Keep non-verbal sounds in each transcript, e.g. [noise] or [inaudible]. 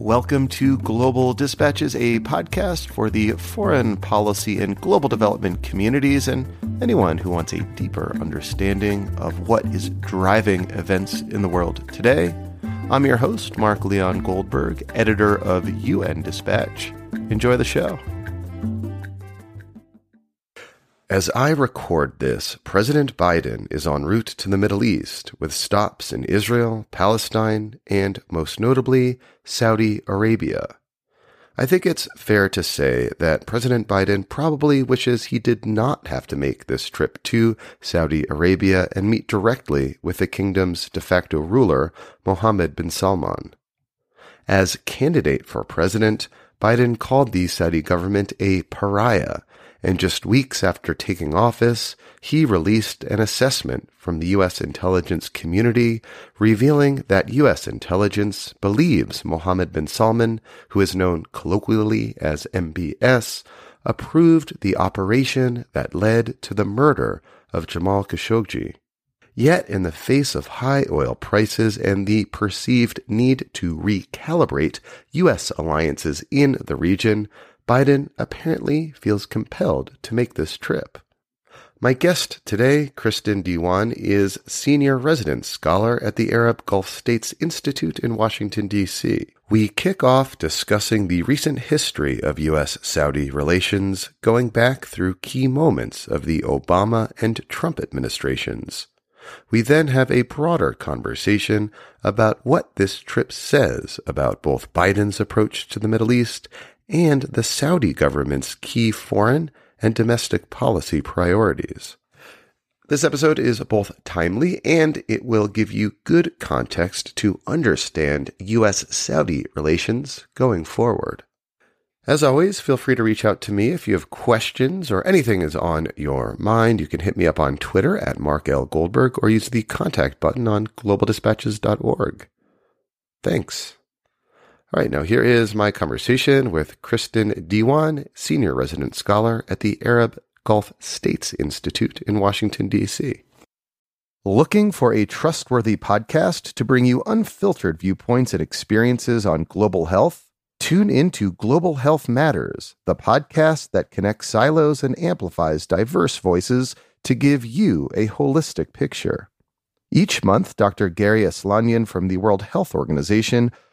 Welcome to Global Dispatches, a podcast for the foreign policy and global development communities and anyone who wants a deeper understanding of what is driving events in the world today. I'm your host, Mark Leon Goldberg, editor of UN Dispatch. Enjoy the show. As I record this, President Biden is en route to the Middle East with stops in Israel, Palestine, and most notably, Saudi Arabia. I think it's fair to say that President Biden probably wishes he did not have to make this trip to Saudi Arabia and meet directly with the kingdom's de facto ruler, Mohammed bin Salman. As candidate for president, Biden called the Saudi government a pariah and just weeks after taking office, he released an assessment from the U.S. intelligence community revealing that U.S. intelligence believes Mohammed bin Salman, who is known colloquially as MBS, approved the operation that led to the murder of Jamal Khashoggi. Yet, in the face of high oil prices and the perceived need to recalibrate U.S. alliances in the region, Biden apparently feels compelled to make this trip. My guest today, Kristin Diwan, is Senior Resident Scholar at the Arab Gulf States Institute in Washington, D.C. We kick off discussing the recent history of U.S. Saudi relations, going back through key moments of the Obama and Trump administrations. We then have a broader conversation about what this trip says about both Biden's approach to the Middle East and the Saudi government's key foreign and domestic policy priorities. This episode is both timely and it will give you good context to understand U.S. Saudi relations going forward. As always, feel free to reach out to me if you have questions or anything is on your mind. You can hit me up on Twitter at Mark L. Goldberg or use the contact button on globaldispatches.org. Thanks. All right, now here is my conversation with Kristin Diwan, Senior Resident Scholar at the Arab Gulf States Institute in Washington, D.C. Looking for a trustworthy podcast to bring you unfiltered viewpoints and experiences on global health? Tune into Global Health Matters, the podcast that connects silos and amplifies diverse voices to give you a holistic picture. Each month, Dr. Garry Aslanyan from the World Health Organization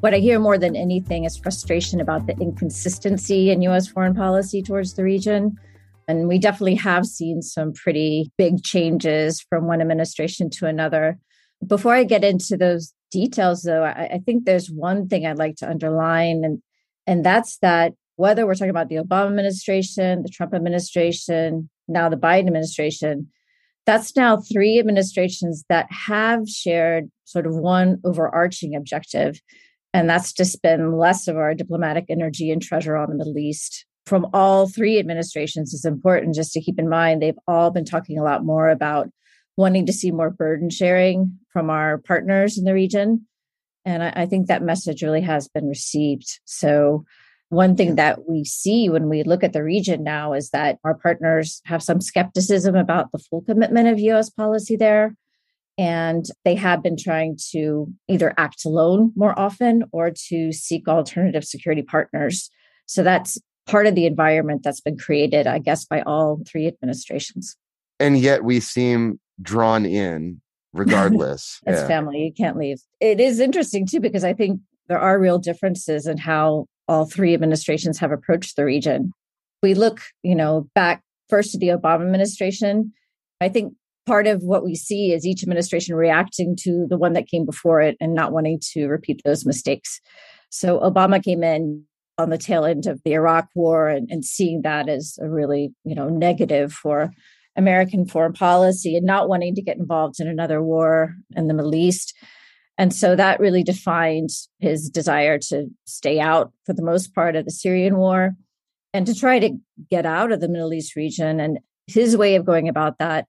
what I hear more than anything is frustration about the inconsistency in US foreign policy towards the region. And we definitely have seen some pretty big changes from one administration to another. Before I get into those details, though, I, I think there's one thing I'd like to underline, and, and that's that whether we're talking about the Obama administration, the Trump administration, now the Biden administration, that's now three administrations that have shared sort of one overarching objective, and that's to spend less of our diplomatic energy and treasure on the Middle East. From all three administrations, it's important just to keep in mind they've all been talking a lot more about wanting to see more burden sharing from our partners in the region. And I, I think that message really has been received. So, one thing that we see when we look at the region now is that our partners have some skepticism about the full commitment of US policy there. And they have been trying to either act alone more often or to seek alternative security partners. So that's part of the environment that's been created, I guess, by all three administrations. And yet we seem drawn in regardless. [laughs] it's yeah. family. You can't leave. It is interesting too, because I think there are real differences in how all three administrations have approached the region. We look, you know, back first to the Obama administration. I think part of what we see is each administration reacting to the one that came before it and not wanting to repeat those mistakes. So Obama came in on the tail end of the Iraq war and, and seeing that as a really, you know, negative for American foreign policy and not wanting to get involved in another war in the Middle East. And so that really defined his desire to stay out for the most part of the Syrian war and to try to get out of the Middle East region. And his way of going about that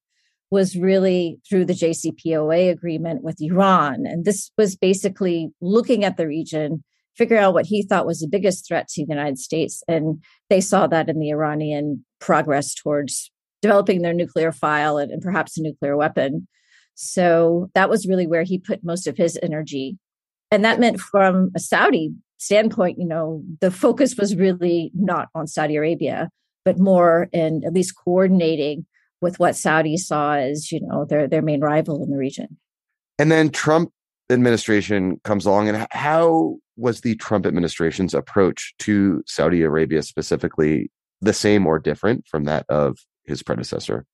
was really through the JCPOA agreement with Iran. And this was basically looking at the region, figuring out what he thought was the biggest threat to the United States. And they saw that in the Iranian progress towards developing their nuclear file and, and perhaps a nuclear weapon. So that was really where he put most of his energy. And that meant from a Saudi standpoint, you know, the focus was really not on Saudi Arabia, but more in at least coordinating with what Saudi saw as, you know, their their main rival in the region. And then Trump administration comes along and how was the Trump administration's approach to Saudi Arabia specifically the same or different from that of his predecessor?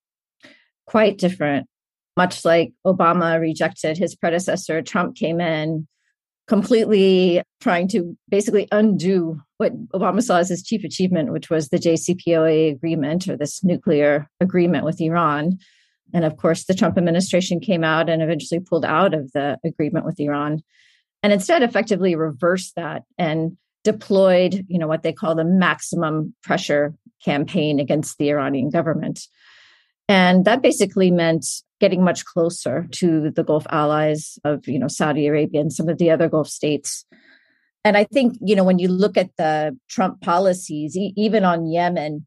Quite different. Much like Obama rejected his predecessor, Trump came in completely trying to basically undo what Obama saw as his chief achievement, which was the JCPOA agreement or this nuclear agreement with Iran. And of course, the Trump administration came out and eventually pulled out of the agreement with Iran and instead effectively reversed that and deployed, you know, what they call the maximum pressure campaign against the Iranian government. And that basically meant getting much closer to the Gulf allies of, you know, Saudi Arabia and some of the other Gulf states. And I think, you know, when you look at the Trump policies, e- even on Yemen,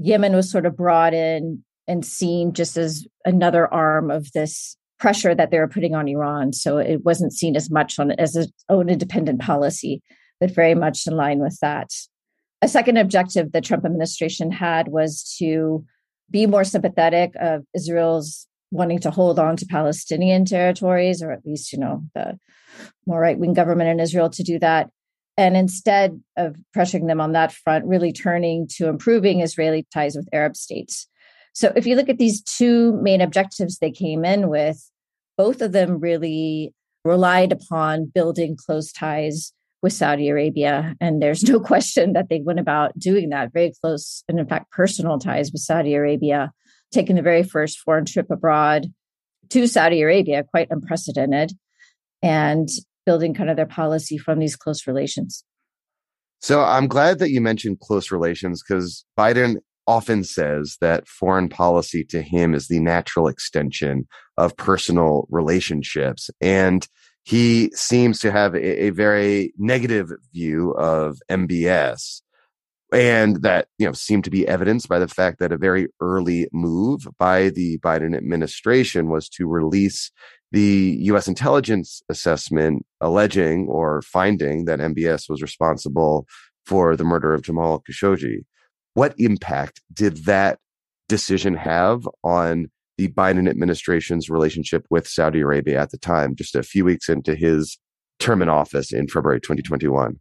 Yemen was sort of brought in and seen just as another arm of this pressure that they were putting on Iran. So it wasn't seen as much on as its own independent policy, but very much in line with that. A second objective the Trump administration had was to be more sympathetic of Israel's wanting to hold on to Palestinian territories, or at least, you know, the more right wing government in Israel to do that. And instead of pressuring them on that front, really turning to improving Israeli ties with Arab states. So if you look at these two main objectives they came in with, both of them really relied upon building close ties with Saudi Arabia. And there's no [laughs] question that they went about doing that very close and, in fact, personal ties with Saudi Arabia, taking the very first foreign trip abroad to Saudi Arabia, quite unprecedented, and building kind of their policy from these close relations. So I'm glad that you mentioned close relations because Biden often says that foreign policy to him is the natural extension of personal relationships. And he seems to have a, a very negative view of MBS and that you know seemed to be evidenced by the fact that a very early move by the Biden administration was to release the U.S. intelligence assessment alleging or finding that MBS was responsible for the murder of Jamal Khashoggi. What impact did that decision have on the Biden administration's relationship with Saudi Arabia at the time, just a few weeks into his term in office in February 2021.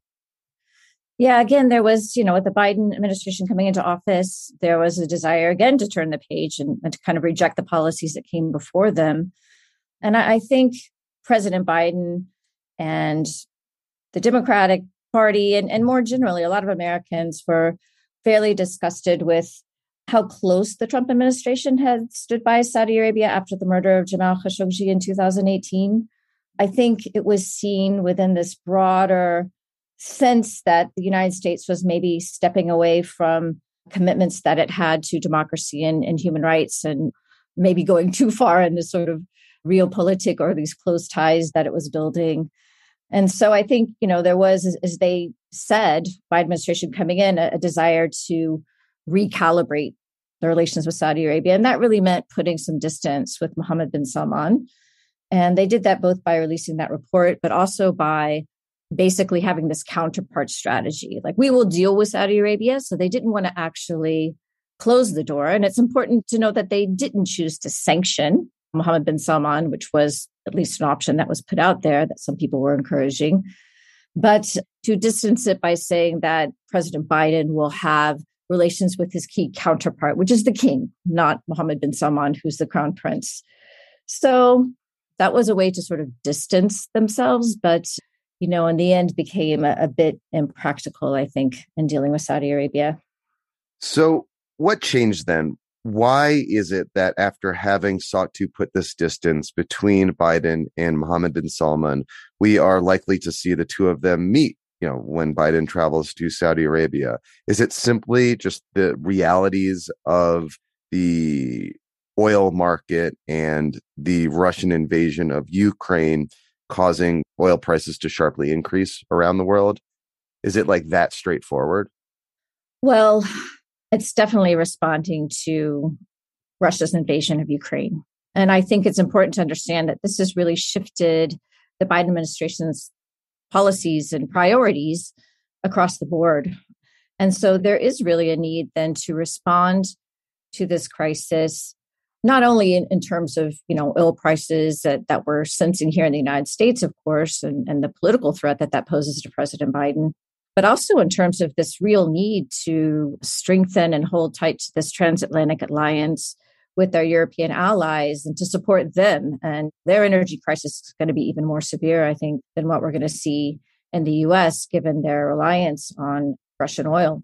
Yeah, again, there was, you know, with the Biden administration coming into office, there was a desire again to turn the page and, and to kind of reject the policies that came before them. And I, I think President Biden and the Democratic Party, and, and more generally, a lot of Americans were fairly disgusted with how close the Trump administration had stood by Saudi Arabia after the murder of Jamal Khashoggi in 2018. I think it was seen within this broader sense that the United States was maybe stepping away from commitments that it had to democracy and, and human rights and maybe going too far in this sort of realpolitik or these close ties that it was building. And so I think, you know, there was, as they said by administration coming in, a, a desire to recalibrate the relations with Saudi Arabia. And that really meant putting some distance with Mohammed bin Salman. And they did that both by releasing that report, but also by basically having this counterpart strategy. Like, we will deal with Saudi Arabia. So they didn't want to actually close the door. And it's important to note that they didn't choose to sanction Mohammed bin Salman, which was at least an option that was put out there that some people were encouraging. But to distance it by saying that President Biden will have relations with his key counterpart, which is the king, not Mohammed bin Salman, who's the crown prince. So that was a way to sort of distance themselves, but you know, in the end became a, a bit impractical, I think, in dealing with Saudi Arabia. So what changed then? Why is it that after having sought to put this distance between Biden and Mohammed bin Salman, we are likely to see the two of them meet you know, when Biden travels to Saudi Arabia? Is it simply just the realities of the oil market and the Russian invasion of Ukraine causing oil prices to sharply increase around the world? Is it like that straightforward? Well, it's definitely responding to Russia's invasion of Ukraine. And I think it's important to understand that this has really shifted the Biden administration's policies and priorities across the board. And so there is really a need then to respond to this crisis, not only in, in terms of you know oil prices that, that we're sensing here in the United States, of course, and, and the political threat that that poses to President Biden, but also in terms of this real need to strengthen and hold tight to this transatlantic alliance with our European allies and to support them. And their energy crisis is going to be even more severe, I think, than what we're going to see in the US, given their reliance on Russian oil.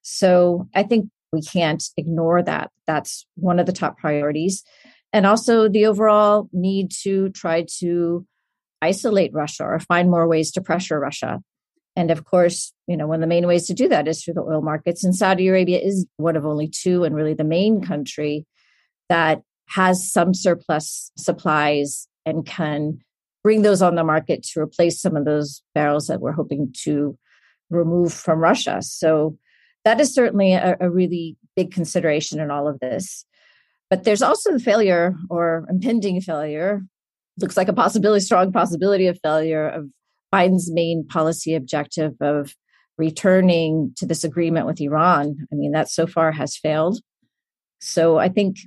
So I think we can't ignore that. That's one of the top priorities. And also the overall need to try to isolate Russia or find more ways to pressure Russia. And of course, you know, one of the main ways to do that is through the oil markets. And Saudi Arabia is one of only two, and really the main country that has some surplus supplies and can bring those on the market to replace some of those barrels that we're hoping to remove from Russia. So that is certainly a, a really big consideration in all of this. But there's also the failure or impending failure, looks like a possibility, strong possibility of failure of Biden's main policy objective of returning to this agreement with Iran. I mean, that so far has failed. So I think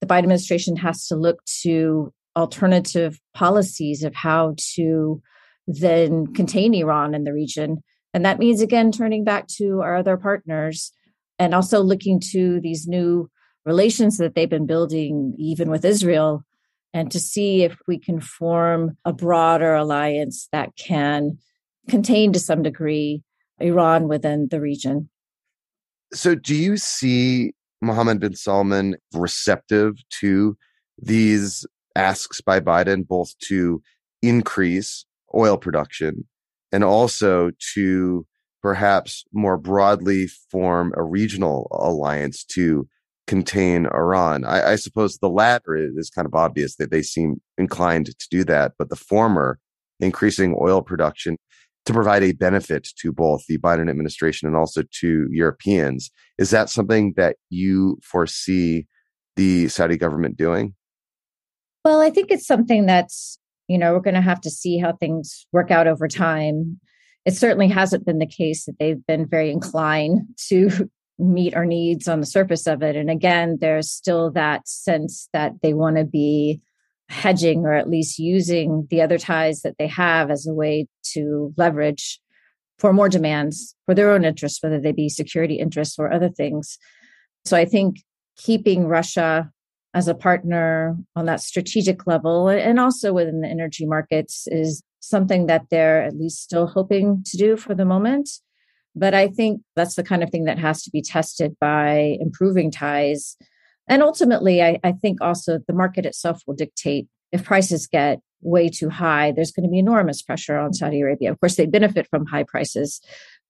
the Biden administration has to look to alternative policies of how to then contain Iran in the region. And that means, again, turning back to our other partners and also looking to these new relations that they've been building, even with Israel, and to see if we can form a broader alliance that can contain to some degree Iran within the region. So, do you see Mohammed bin Salman receptive to these asks by Biden, both to increase oil production and also to perhaps more broadly form a regional alliance to contain Iran. I, I, suppose the latter is kind of obvious that they seem inclined to do that, but the former, increasing oil production, to provide a benefit to both the Biden administration and also to Europeans. Is that something that you foresee the Saudi government doing? Well, I think it's something that's, you know, we're going to have to see how things work out over time. It certainly hasn't been the case that they've been very inclined [laughs] to meet our needs on the surface of it. And again, there's still that sense that they want to be hedging or at least using the other ties that they have as a way to leverage for more demands for their own interests, whether they be security interests or other things. So I think keeping Russia as a partner on that strategic level and also within the energy markets is something that they're at least still hoping to do for the moment. But I think that's the kind of thing that has to be tested by improving ties and ultimately, I, I think also the market itself will dictate if prices get way too high, there's going to be enormous pressure on Saudi Arabia. Of course, they benefit from high prices,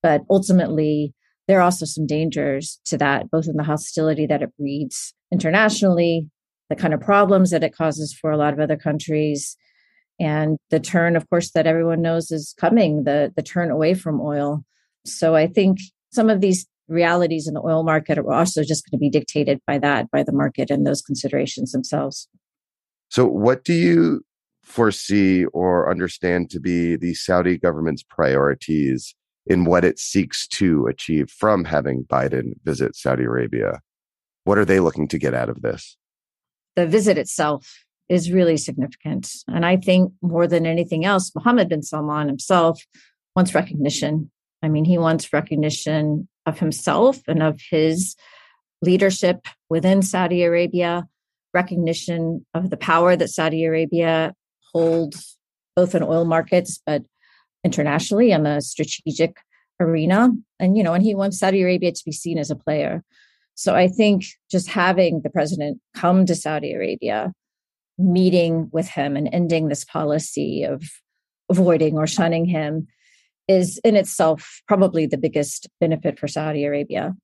but ultimately, there are also some dangers to that, both in the hostility that it breeds internationally, the kind of problems that it causes for a lot of other countries, and the turn, of course, that everyone knows is coming the, the turn away from oil. So I think some of these realities in the oil market are also just going to be dictated by that, by the market and those considerations themselves. So, what do you foresee or understand to be the Saudi government's priorities in what it seeks to achieve from having Biden visit Saudi Arabia? What are they looking to get out of this? The visit itself is really significant. And I think more than anything else, Mohammed bin Salman himself wants recognition. I mean, he wants recognition of himself and of his leadership within Saudi Arabia, recognition of the power that Saudi Arabia holds both in oil markets, but internationally on the strategic arena. And, you know, and he wants Saudi Arabia to be seen as a player. So I think just having the president come to Saudi Arabia, meeting with him and ending this policy of avoiding or shunning him is in itself probably the biggest benefit for Saudi Arabia.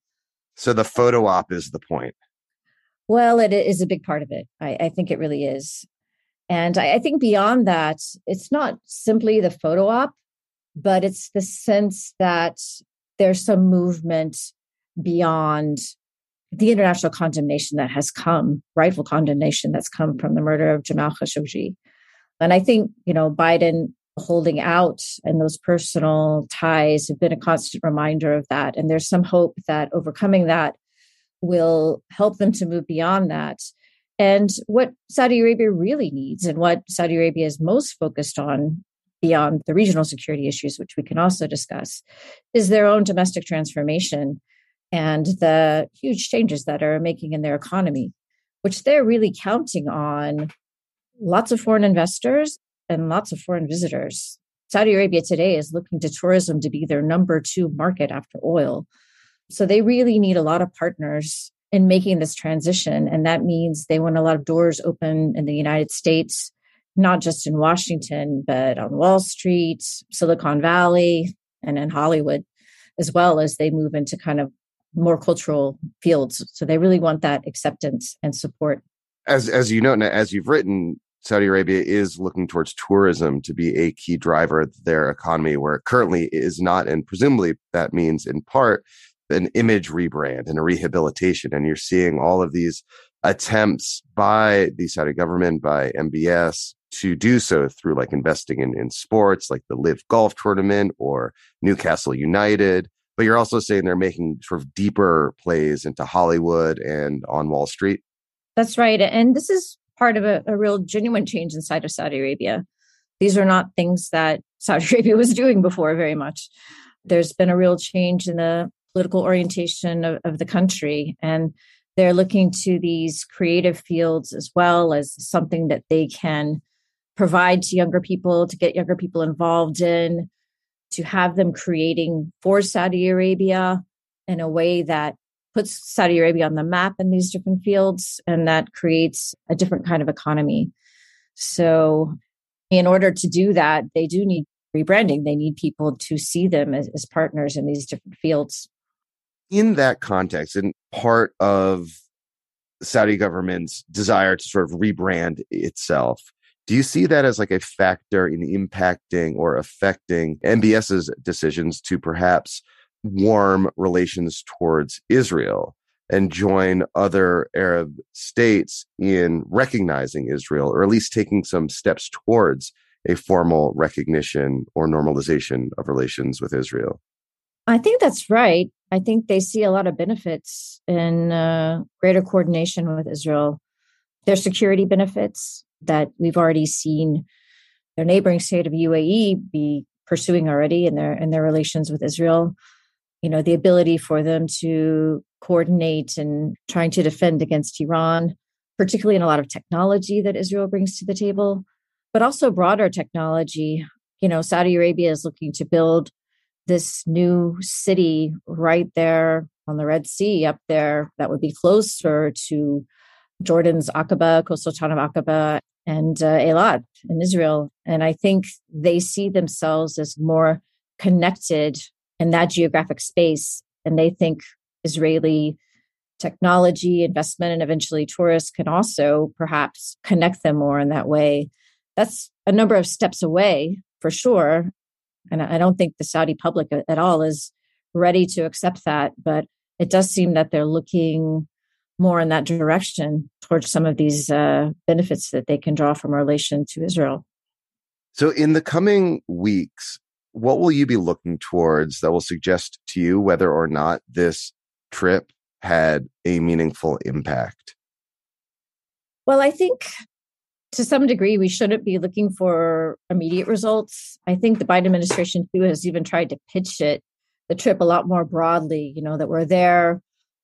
So the photo op is the point. Well, it is a big part of it. I, I think it really is. And I, I think beyond that, it's not simply the photo op, but it's the sense that there's some movement beyond the international condemnation that has come, rightful condemnation that's come from the murder of Jamal Khashoggi. And I think, you know, Biden holding out and those personal ties have been a constant reminder of that. And there's some hope that overcoming that will help them to move beyond that. And what Saudi Arabia really needs and what Saudi Arabia is most focused on beyond the regional security issues, which we can also discuss, is their own domestic transformation and the huge changes that are making in their economy, which they're really counting on lots of foreign investors and lots of foreign visitors. Saudi Arabia today is looking to tourism to be their number two market after oil. So they really need a lot of partners in making this transition. And that means they want a lot of doors open in the United States, not just in Washington, but on Wall Street, Silicon Valley, and in Hollywood, as well as they move into kind of more cultural fields. So they really want that acceptance and support. As as you know, as you've written, Saudi Arabia is looking towards tourism to be a key driver of their economy, where it currently is not. And presumably that means in part an image rebrand and a rehabilitation. And you're seeing all of these attempts by the Saudi government, by MBS to do so through like investing in, in sports like the LIV Golf Tournament or Newcastle United. But you're also saying they're making sort of deeper plays into Hollywood and on Wall Street. That's right. And this is part of a, a real genuine change inside of Saudi Arabia. These are not things that [laughs] Saudi Arabia was doing before very much. There's been a real change in the political orientation of, of the country. And they're looking to these creative fields as well as something that they can provide to younger people, to get younger people involved in, to have them creating for Saudi Arabia in a way that puts Saudi Arabia on the map in these different fields and that creates a different kind of economy. So, in order to do that, they do need rebranding. They need people to see them as, as partners in these different fields. In that context, and part of Saudi government's desire to sort of rebrand itself, do you see that as like a factor in impacting or affecting MBS's decisions to perhaps warm relations towards Israel and join other Arab states in recognizing Israel, or at least taking some steps towards a formal recognition or normalization of relations with Israel? I think that's right. I think they see a lot of benefits in uh, greater coordination with Israel. Their security benefits that we've already seen their neighboring state of UAE be pursuing already in their in their relations with Israel you know the ability for them to coordinate and trying to defend against Iran, particularly in a lot of technology that Israel brings to the table, but also broader technology. You know, Saudi Arabia is looking to build this new city right there on the Red Sea up there that would be closer to Jordan's Aqaba, coastal town of Aqaba, and uh, Eilat in Israel. And I think they see themselves as more connected in that geographic space. And they think Israeli technology, investment, and eventually tourists can also perhaps connect them more in that way. That's a number of steps away for sure. And I don't think the Saudi public at all is ready to accept that. But it does seem that they're looking more in that direction towards some of these uh, benefits that they can draw from our relation to Israel. So, in the coming weeks, what will you be looking towards that will suggest to you whether or not this trip had a meaningful impact? Well, I think to some degree, we shouldn't be looking for immediate results. I think the Biden administration, too, has even tried to pitch it, the trip, a lot more broadly, you know, that we're there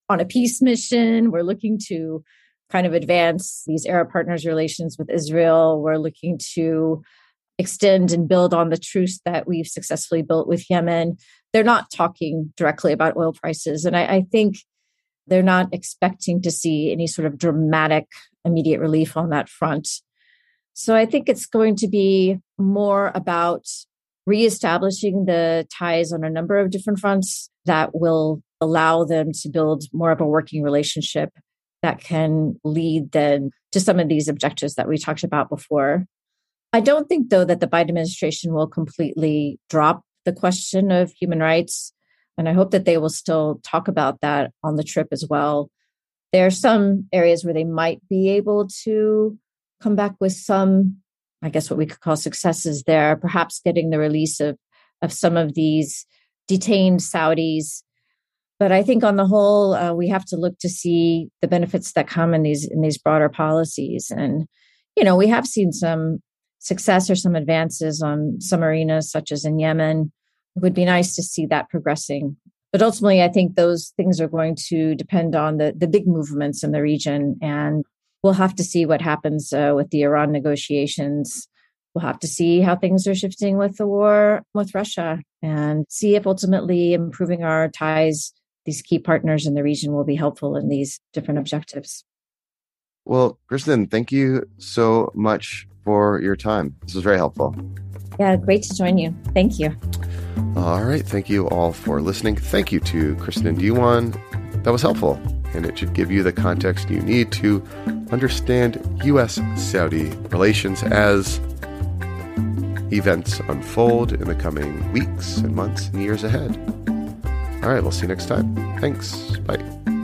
on a peace mission. We're looking to kind of advance these Arab partners' relations with Israel. We're looking to extend and build on the truce that we've successfully built with Yemen. They're not talking directly about oil prices. And I, I think they're not expecting to see any sort of dramatic immediate relief on that front. So I think it's going to be more about reestablishing the ties on a number of different fronts that will allow them to build more of a working relationship that can lead then to some of these objectives that we talked about before. I don't think, though, that the Biden administration will completely drop the question of human rights. And I hope that they will still talk about that on the trip as well. There are some areas where they might be able to come back with some, I guess, what we could call successes there, perhaps getting the release of, of some of these detained Saudis but I think on the whole, uh, we have to look to see the benefits that come in these in these broader policies. And you know, we have seen some success or some advances on some arenas, such as in Yemen. It would be nice to see that progressing. But ultimately, I think those things are going to depend on the the big movements in the region, and we'll have to see what happens uh, with the Iran negotiations. We'll have to see how things are shifting with the war with Russia and see if ultimately improving our ties these key partners in the region will be helpful in these different objectives. Well, Kristin, thank you so much for your time. This was very helpful. Yeah, great to join you. Thank you. All right. Thank you all for listening. Thank you to Kristin Diwan. That was helpful, and it should give you the context you need to understand U.S. Saudi relations as events unfold in the coming weeks and months and years ahead. All right, we'll see you next time. Thanks. Bye.